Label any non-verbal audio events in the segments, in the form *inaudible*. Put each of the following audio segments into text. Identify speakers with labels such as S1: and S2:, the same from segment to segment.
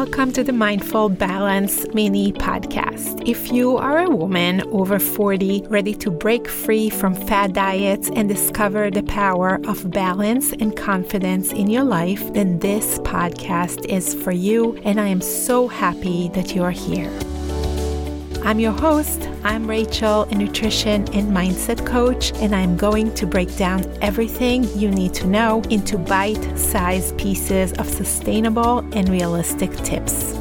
S1: Welcome to the Mindful Balance mini podcast. If you are a woman over 40 ready to break free from fad diets and discover the power of balance and confidence in your life, then this podcast is for you, and I am so happy that you are here. I'm your host. I'm Rachel, a nutrition and mindset coach, and I'm going to break down everything you need to know into bite sized pieces of sustainable and realistic tips.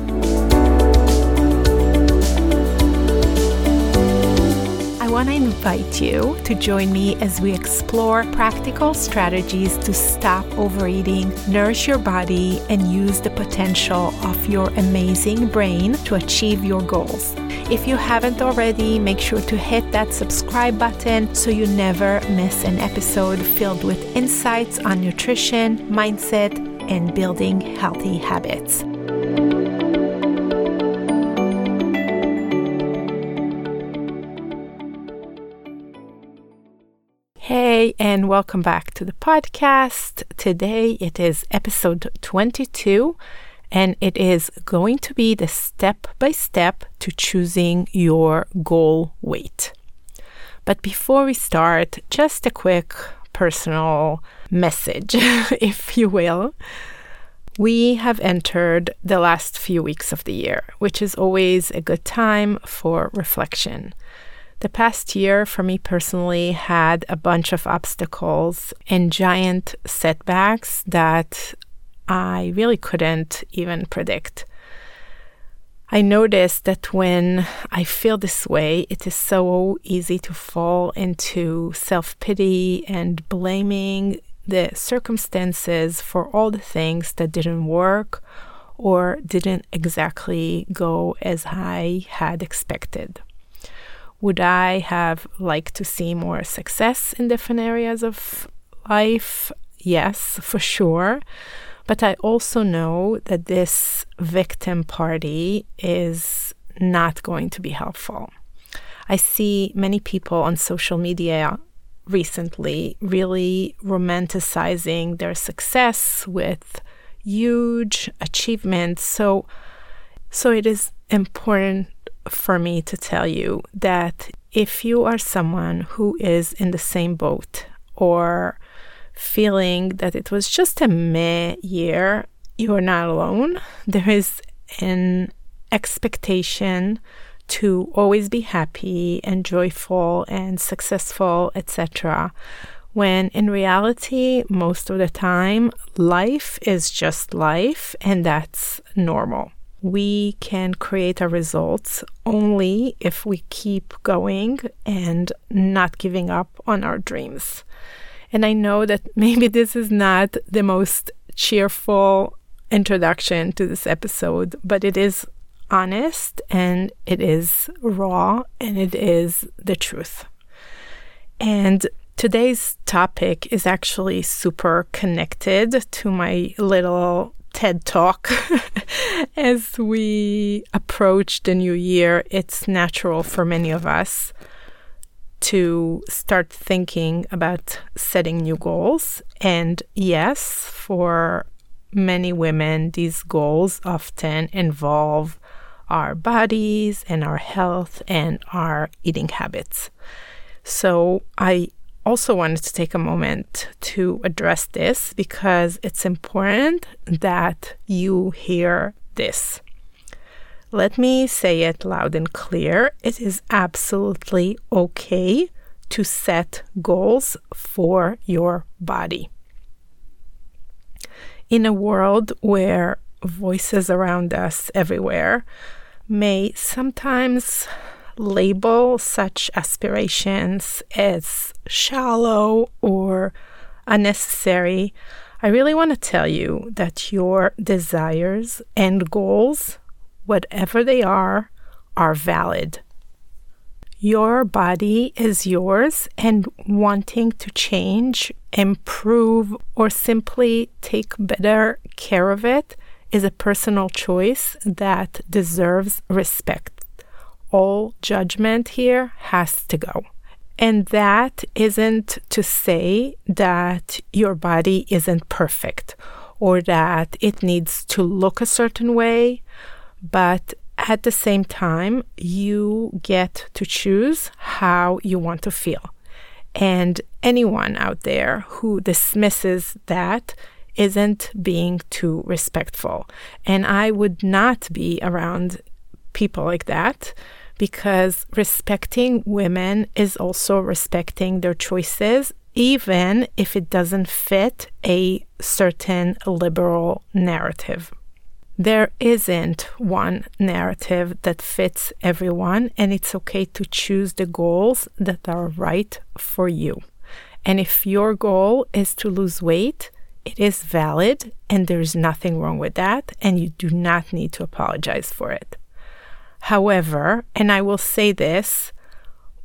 S1: Want to invite you to join me as we explore practical strategies to stop overeating, nourish your body, and use the potential of your amazing brain to achieve your goals. If you haven't already, make sure to hit that subscribe button so you never miss an episode filled with insights on nutrition, mindset, and building healthy habits. And welcome back to the podcast. Today it is episode 22, and it is going to be the step by step to choosing your goal weight. But before we start, just a quick personal message, *laughs* if you will. We have entered the last few weeks of the year, which is always a good time for reflection. The past year, for me personally, had a bunch of obstacles and giant setbacks that I really couldn't even predict. I noticed that when I feel this way, it is so easy to fall into self pity and blaming the circumstances for all the things that didn't work or didn't exactly go as I had expected. Would I have liked to see more success in different areas of life? Yes, for sure. But I also know that this victim party is not going to be helpful. I see many people on social media recently really romanticizing their success with huge achievements. So so it is important for me to tell you that if you are someone who is in the same boat or feeling that it was just a meh year, you are not alone. There is an expectation to always be happy and joyful and successful, etc. When in reality, most of the time, life is just life, and that's normal we can create our results only if we keep going and not giving up on our dreams. And I know that *laughs* maybe this is not the most cheerful introduction to this episode, but it is honest and it is raw and it is the truth. And today's topic is actually super connected to my little TED Talk. *laughs* As we approach the new year, it's natural for many of us to start thinking about setting new goals. And yes, for many women, these goals often involve our bodies and our health and our eating habits. So I also wanted to take a moment to address this because it's important that you hear this. Let me say it loud and clear. It is absolutely okay to set goals for your body. In a world where voices around us everywhere may sometimes label such aspirations as shallow or unnecessary, I really want to tell you that your desires and goals, whatever they are, are valid. Your body is yours, and wanting to change, improve, or simply take better care of it is a personal choice that deserves respect all judgment here has to go. And that isn't to say that your body isn't perfect or that it needs to look a certain way, but at the same time, you get to choose how you want to feel. And anyone out there who dismisses that isn't being too respectful. And I would not be around people like that because respecting women is also respecting their choices, even if it doesn't fit a certain liberal narrative. There isn't one narrative that fits everyone, and it's okay to choose the goals that are right for you. And if your goal is to lose weight, it is valid and there's nothing wrong with that, and you do not need to apologize for it. However, and I will say this,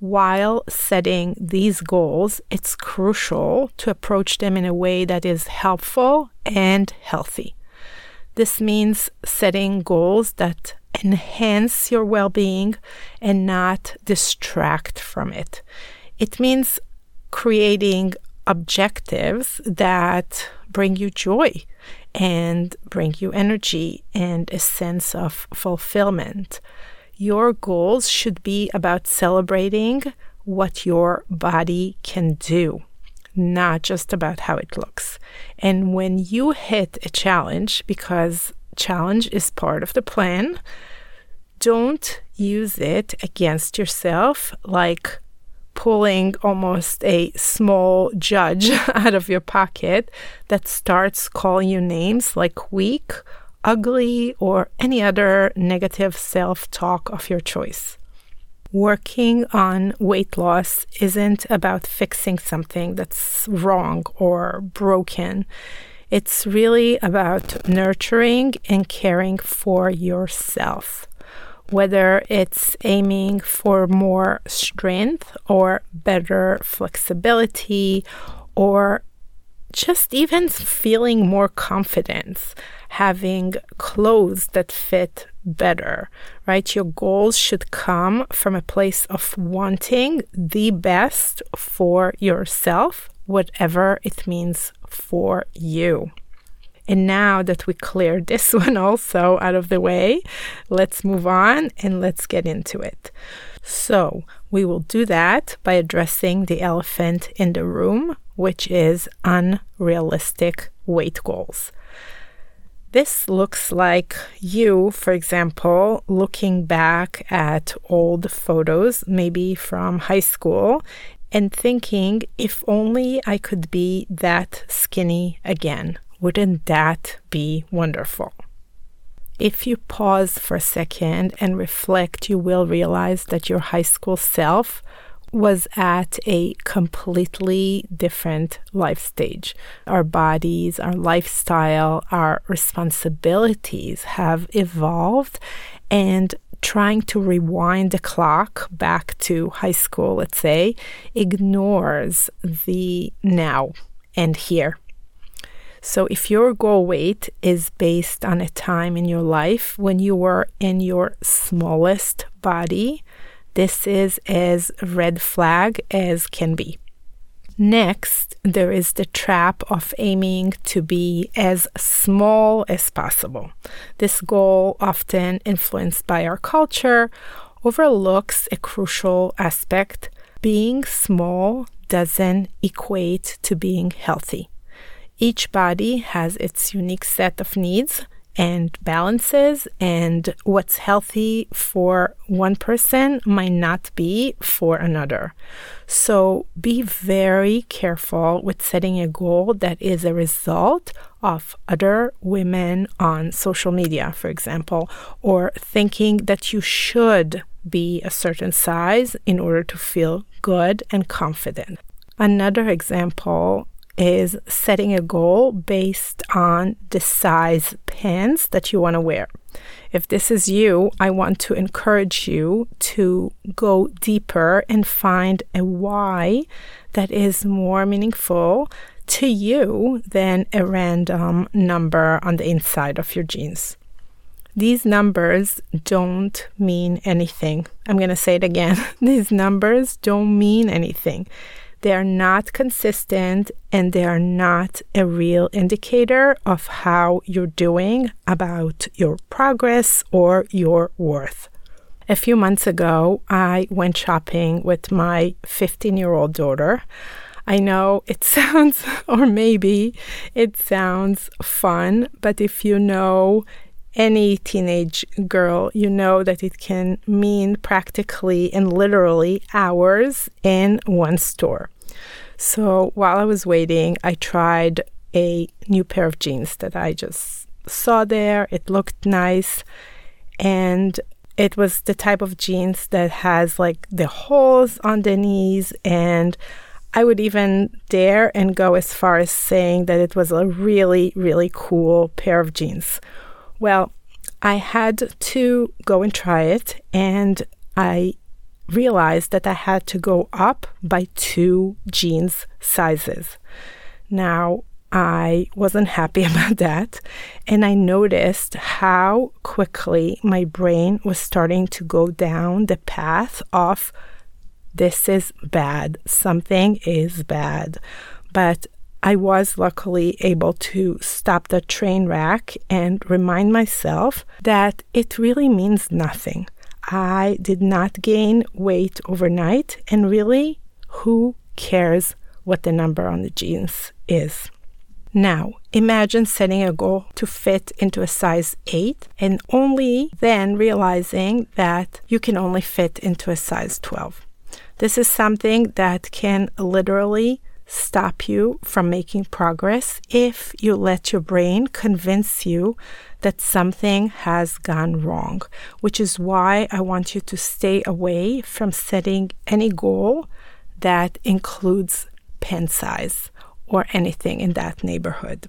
S1: while setting these goals, it's crucial to approach them in a way that is helpful and healthy. This means setting goals that enhance your well being and not distract from it. It means creating objectives that bring you joy and bring you energy and a sense of fulfillment. Your goals should be about celebrating what your body can do not just about how it looks. And when you hit a challenge, because challenge is part of the plan, don't use it against yourself like pulling almost a small judge *laughs* out of your pocket that starts calling you names like weak, ugly, or any other negative self talk of your choice working on weight loss isn't about fixing something that's wrong or broken. It's really about nurturing and caring for yourself, whether it's aiming for more strength or better flexibility or just even feeling more confidence, having clothes that fit better, right? Your goals should come from a place of wanting the best for yourself, whatever it means for you. And now that we cleared *laughs* this one also out of the way, let's move on and let's get into it. So, we will do that by addressing the elephant in the room, which is unrealistic weight goals. This looks like you, for example, looking back at old photos, maybe from high school, and thinking, if only I could be that skinny again. Wouldn't that be wonderful? If you pause for a second and reflect, you will realize that your high school self was at a completely different life stage. Our bodies, our lifestyle, our responsibilities have evolved, and trying to rewind the clock back to high school, let's say, ignores the now and here. So, if your goal weight is based on a time in your life when you were in your smallest body, this is as red flag as can be. Next, there is the trap of aiming to be as small as possible. This goal, often influenced by our culture, overlooks a crucial aspect. Being small doesn't equate to being healthy. Each body has its unique set of needs and balances, and what's healthy for one person might not be for another. So be very careful with setting a goal that is a result of other women on social media, for example, or thinking that you should be a certain size in order to feel good and confident. Another example is setting a goal based on the size pants that you want to wear. If this is you, I want to encourage you to go deeper and find a why that is more meaningful to you than a random number on the inside of your jeans. These numbers don't mean anything. I'm going to say it again. *laughs* These numbers don't mean anything They are not consistent and they are not a real indicator of how you're doing about your progress or your worth. A few months ago, I went shopping with my 15 year old daughter. I know it *laughs* sounds, or maybe it sounds fun, but if you know any teenage girl, you know that it can mean practically and literally hours in one store. So while I was waiting, I tried a new pair of jeans that I just saw there. It looked nice. And it was the type of jeans that has like the holes on the knees. And I would even dare and go as far as saying that it was a really, really cool pair of jeans. Well, I had to go and try it, and I realized that I had to go up by two jeans sizes. Now, I wasn't happy *laughs* about that, and I noticed how quickly my brain was starting to go down the path of this is bad, something is bad. But I was luckily able to stop the train wreck and remind myself that it really means nothing. I did not gain weight overnight, and really, who cares what the number on the jeans is? Now, imagine setting a goal to fit into a size 8 and only then realizing that you can only fit into a size 12. This is something that can literally stop you from making progress if you let your brain convince you that something has gone wrong, which is why I want you to stay away from setting any goal that includes pen size or anything in that neighborhood.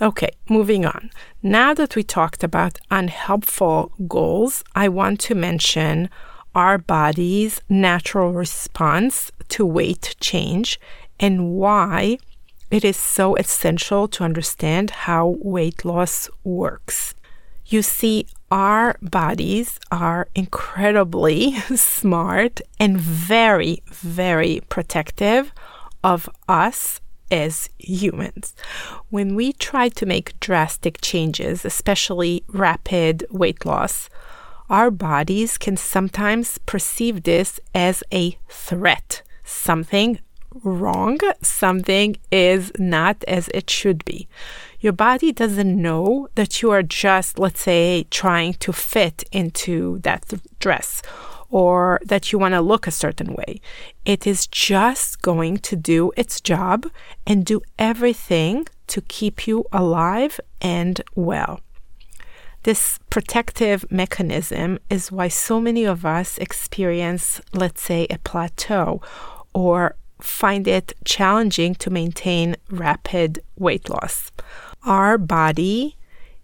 S1: Okay, moving on. Now that we talked about unhelpful goals, I want to mention our body's natural response to weight change and why it is so essential to understand how weight loss works. You see, our bodies are incredibly *laughs* smart and very, very protective of us as humans. When we try to make drastic changes, especially rapid weight loss, our bodies can sometimes perceive this as a threat, something wrong, something is not as it should be. Your body doesn't know that you are just, let's say, trying to fit into that dress or that you want to look a certain way. It is just going to do its job and do everything to keep you alive and well. This protective mechanism is why so many of us experience, let's say, a plateau or find it challenging to maintain rapid weight loss. Our body,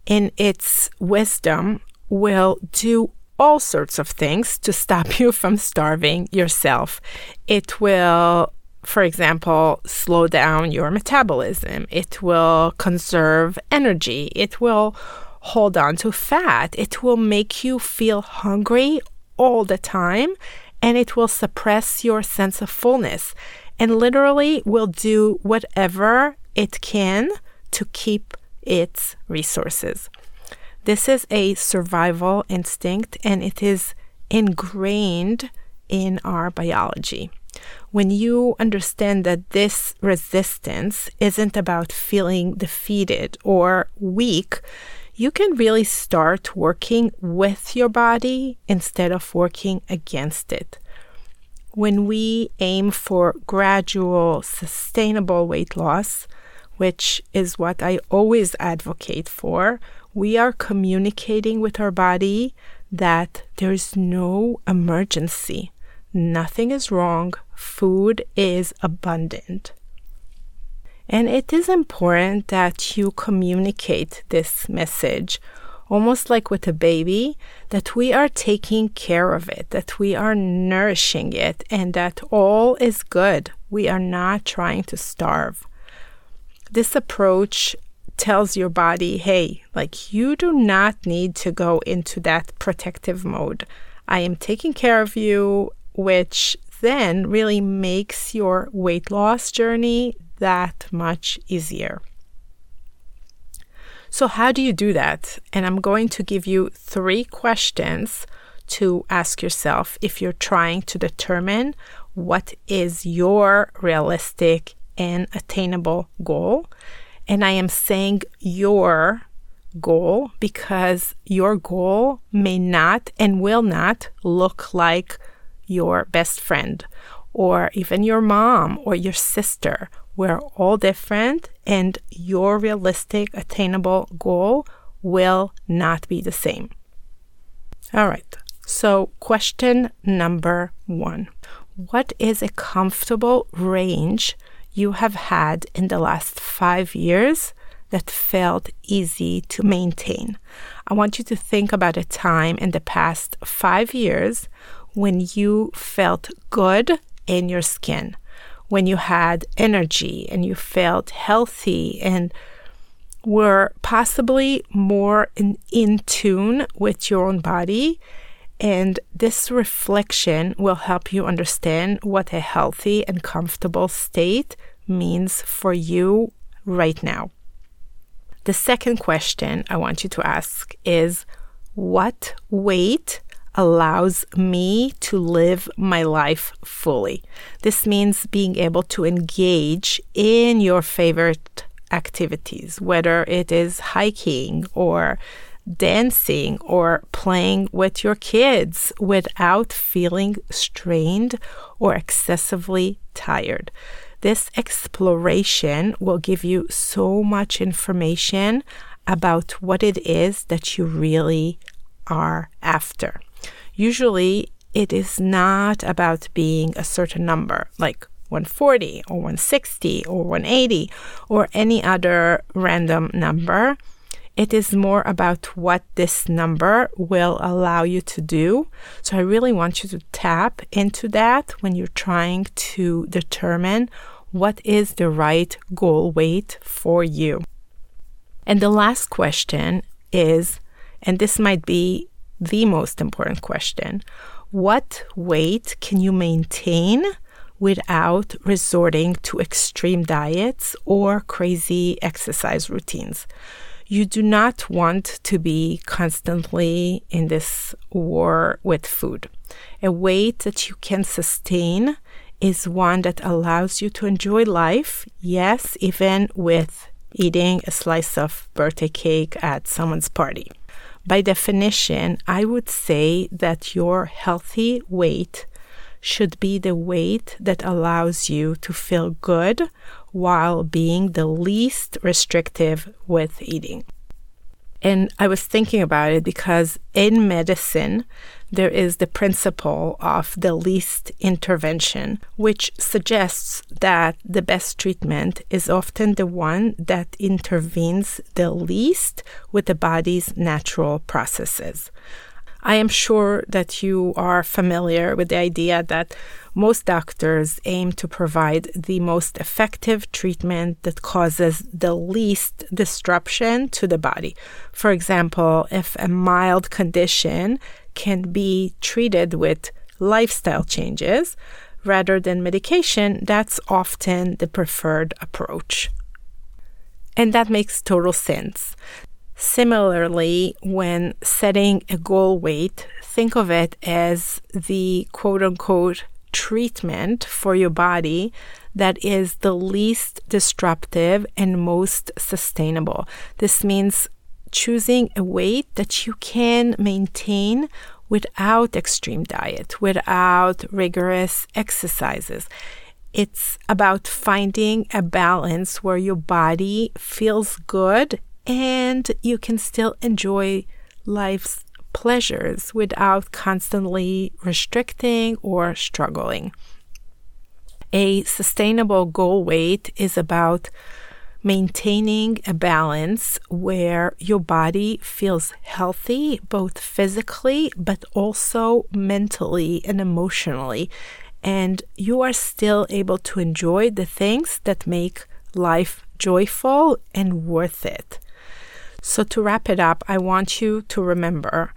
S1: in its wisdom, will do all sorts of things to stop *laughs* you from starving yourself. It will for example, slow down your metabolism. It will conserve energy. It will hold on to fat. It will make you feel hungry all the time and it will suppress your sense of fullness and literally will do whatever it can to keep its resources. This is a survival instinct and it is ingrained in our biology. When you understand that this resistance isn't about feeling defeated or weak, you can really start working with your body instead of working against it. When we aim for gradual, sustainable weight loss, which is what I always advocate for, we are communicating with our body that there's no emergency. Nothing is wrong. Food is abundant. And it is important that you communicate this message, almost like with a baby, that we are taking care of it, that we are nourishing it, and that all is good. We are not trying to starve. This approach tells your body, hey, like you do not need to go into that protective mode. I am taking care of you, which then really makes your weight loss journey that much easier. So, how do you do that? And I'm going to give you three questions to ask yourself if you're trying to determine what is your realistic and attainable goal. And I am saying your goal because your goal may not and will not look like your best friend or even your mom or your sister. We're all different, and your realistic, attainable goal will not be the same. All right, so question number one What is a comfortable range you have had in the last five years that felt easy to maintain. I want you to think about a time in the past five years when you felt good in your skin, when you had energy and you felt healthy and were possibly more in, in tune with your own body. And this reflection will help you understand what a healthy and comfortable state means for you right now. The second question I want you to ask is what weight allows me to live my life fully? This means being able to engage in your favorite activities, whether it is hiking or dancing or playing with your kids without feeling strained or excessively tired. This exploration will give you so much information about what it is that you really are after. Usually, it is not about being a certain number, like 140 or 160 or 180 or any other random number. It is more about what this number will allow you to do. So I really want you to tap into that when you're trying to determine what is the right goal weight for you. And the last question is, and this might be the most important question what weight can you maintain without resorting to extreme diets or crazy exercise routines? you do not want to be constantly in this war with food. A weight that you can sustain is one that allows you to enjoy life, yes, even with eating a slice of birthday cake at someone's party. By definition, I would say that your healthy weight should be the weight that allows you to feel good while being the least restrictive with eating. And I was thinking about it because in medicine, there is the principle of the least intervention, which suggests that the best treatment is often the one that intervenes the least with the body's natural processes. I am sure that you are familiar with the idea that most doctors aim to provide the most effective treatment that causes the least disruption to the body. For example, if a mild condition can be treated with lifestyle changes rather than medication, that's often the preferred approach. And that makes total sense. Similarly, when setting a goal weight, think of it as the quote unquote treatment for your body that is the least disruptive and most sustainable. This means choosing a weight that you can maintain without extreme diet, without rigorous exercises. It's about finding a balance where your body feels good and you can still enjoy life's pleasures without constantly restricting or struggling. A sustainable goal weight is about maintaining a balance where your body feels healthy both physically but also mentally and emotionally and you are still able to enjoy the things that make life joyful and worth it. So, to wrap it up, I want you to remember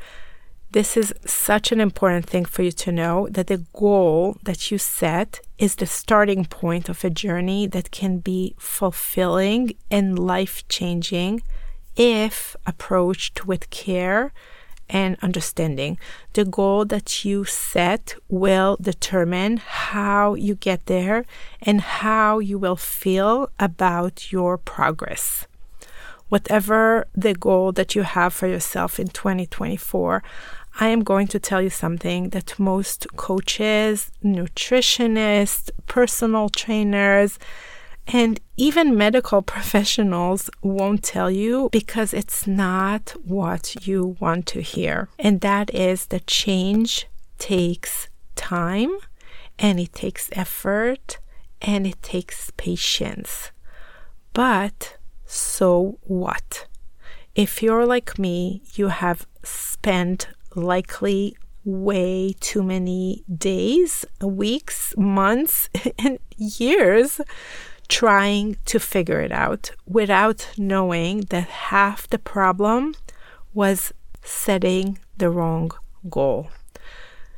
S1: This is such an important thing for you to know that the goal that you set is the starting point of a journey that can be fulfilling and life changing if approached with care and understanding. The goal that you set will determine how you get there and how you will feel about your progress whatever the goal that you have for yourself in 2024, I am going to tell you something that most coaches, nutritionists, personal trainers, and even medical *laughs* professionals won't tell you because it's not what you want to hear. And that is that change takes time and it takes effort and it takes patience. But so what? If you're like me, you have spent likely way too many days, weeks, months, *laughs* and years trying to figure it out without knowing that half the problem was setting the wrong goal.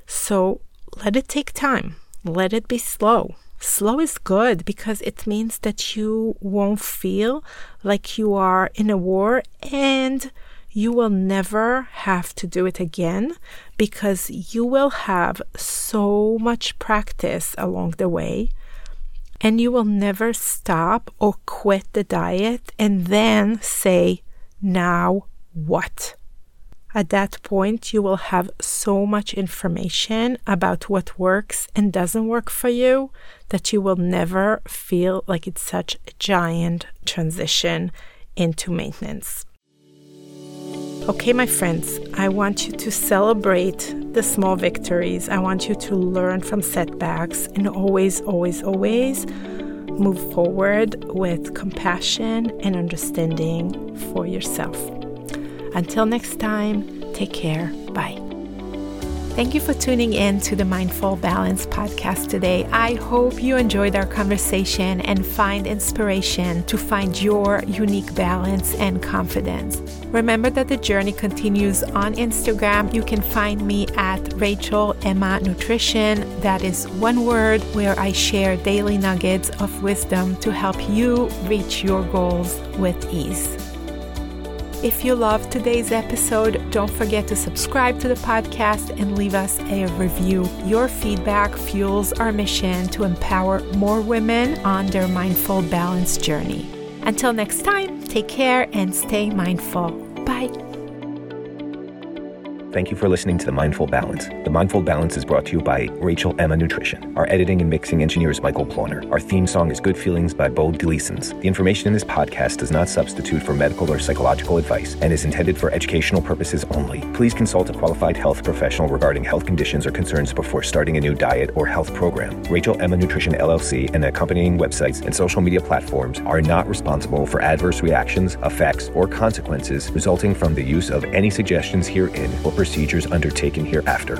S1: So let it take time, let it be slow. Slow is good because it means that you won't feel like you are in a war and you will never have to do it again because you will have so much practice along the way and you will never stop or quit the diet and then say, now what? At that point, you will have so much information about what works and doesn't work for you that you will never feel like it's such a giant transition into maintenance. Okay, my friends, I want you to celebrate the small victories. I want you to learn from setbacks and always, always, always move forward with compassion and understanding for yourself. Until next time, take care. Bye. Thank you for tuning in to the Mindful Balance podcast today. I hope you enjoyed our conversation and find inspiration to find your unique balance and confidence. Remember that the journey continues on Instagram. You can find me at Rachel Emma Nutrition. That is one word where I share daily nuggets of wisdom to help you reach your goals with ease. If you loved today's episode, don't forget to subscribe to the podcast and leave us a review. Your feedback fuels our mission to empower more women on their mindful balance journey. Until next time, take care and stay mindful. Bye.
S2: Thank you for listening to The Mindful Balance. The Mindful Balance is brought to you by Rachel Emma Nutrition. Our editing and mixing engineer is Michael Ploner. Our theme song is Good Feelings by Bo Gleasons. The information in this podcast does not substitute for medical or psychological advice and is intended for educational purposes only. Please consult a qualified health professional regarding health conditions or concerns before starting a new diet or health program. Rachel Emma Nutrition LLC and the accompanying websites and social media platforms are not responsible for adverse reactions, effects, or consequences resulting from the use of any suggestions herein or procedures undertaken hereafter.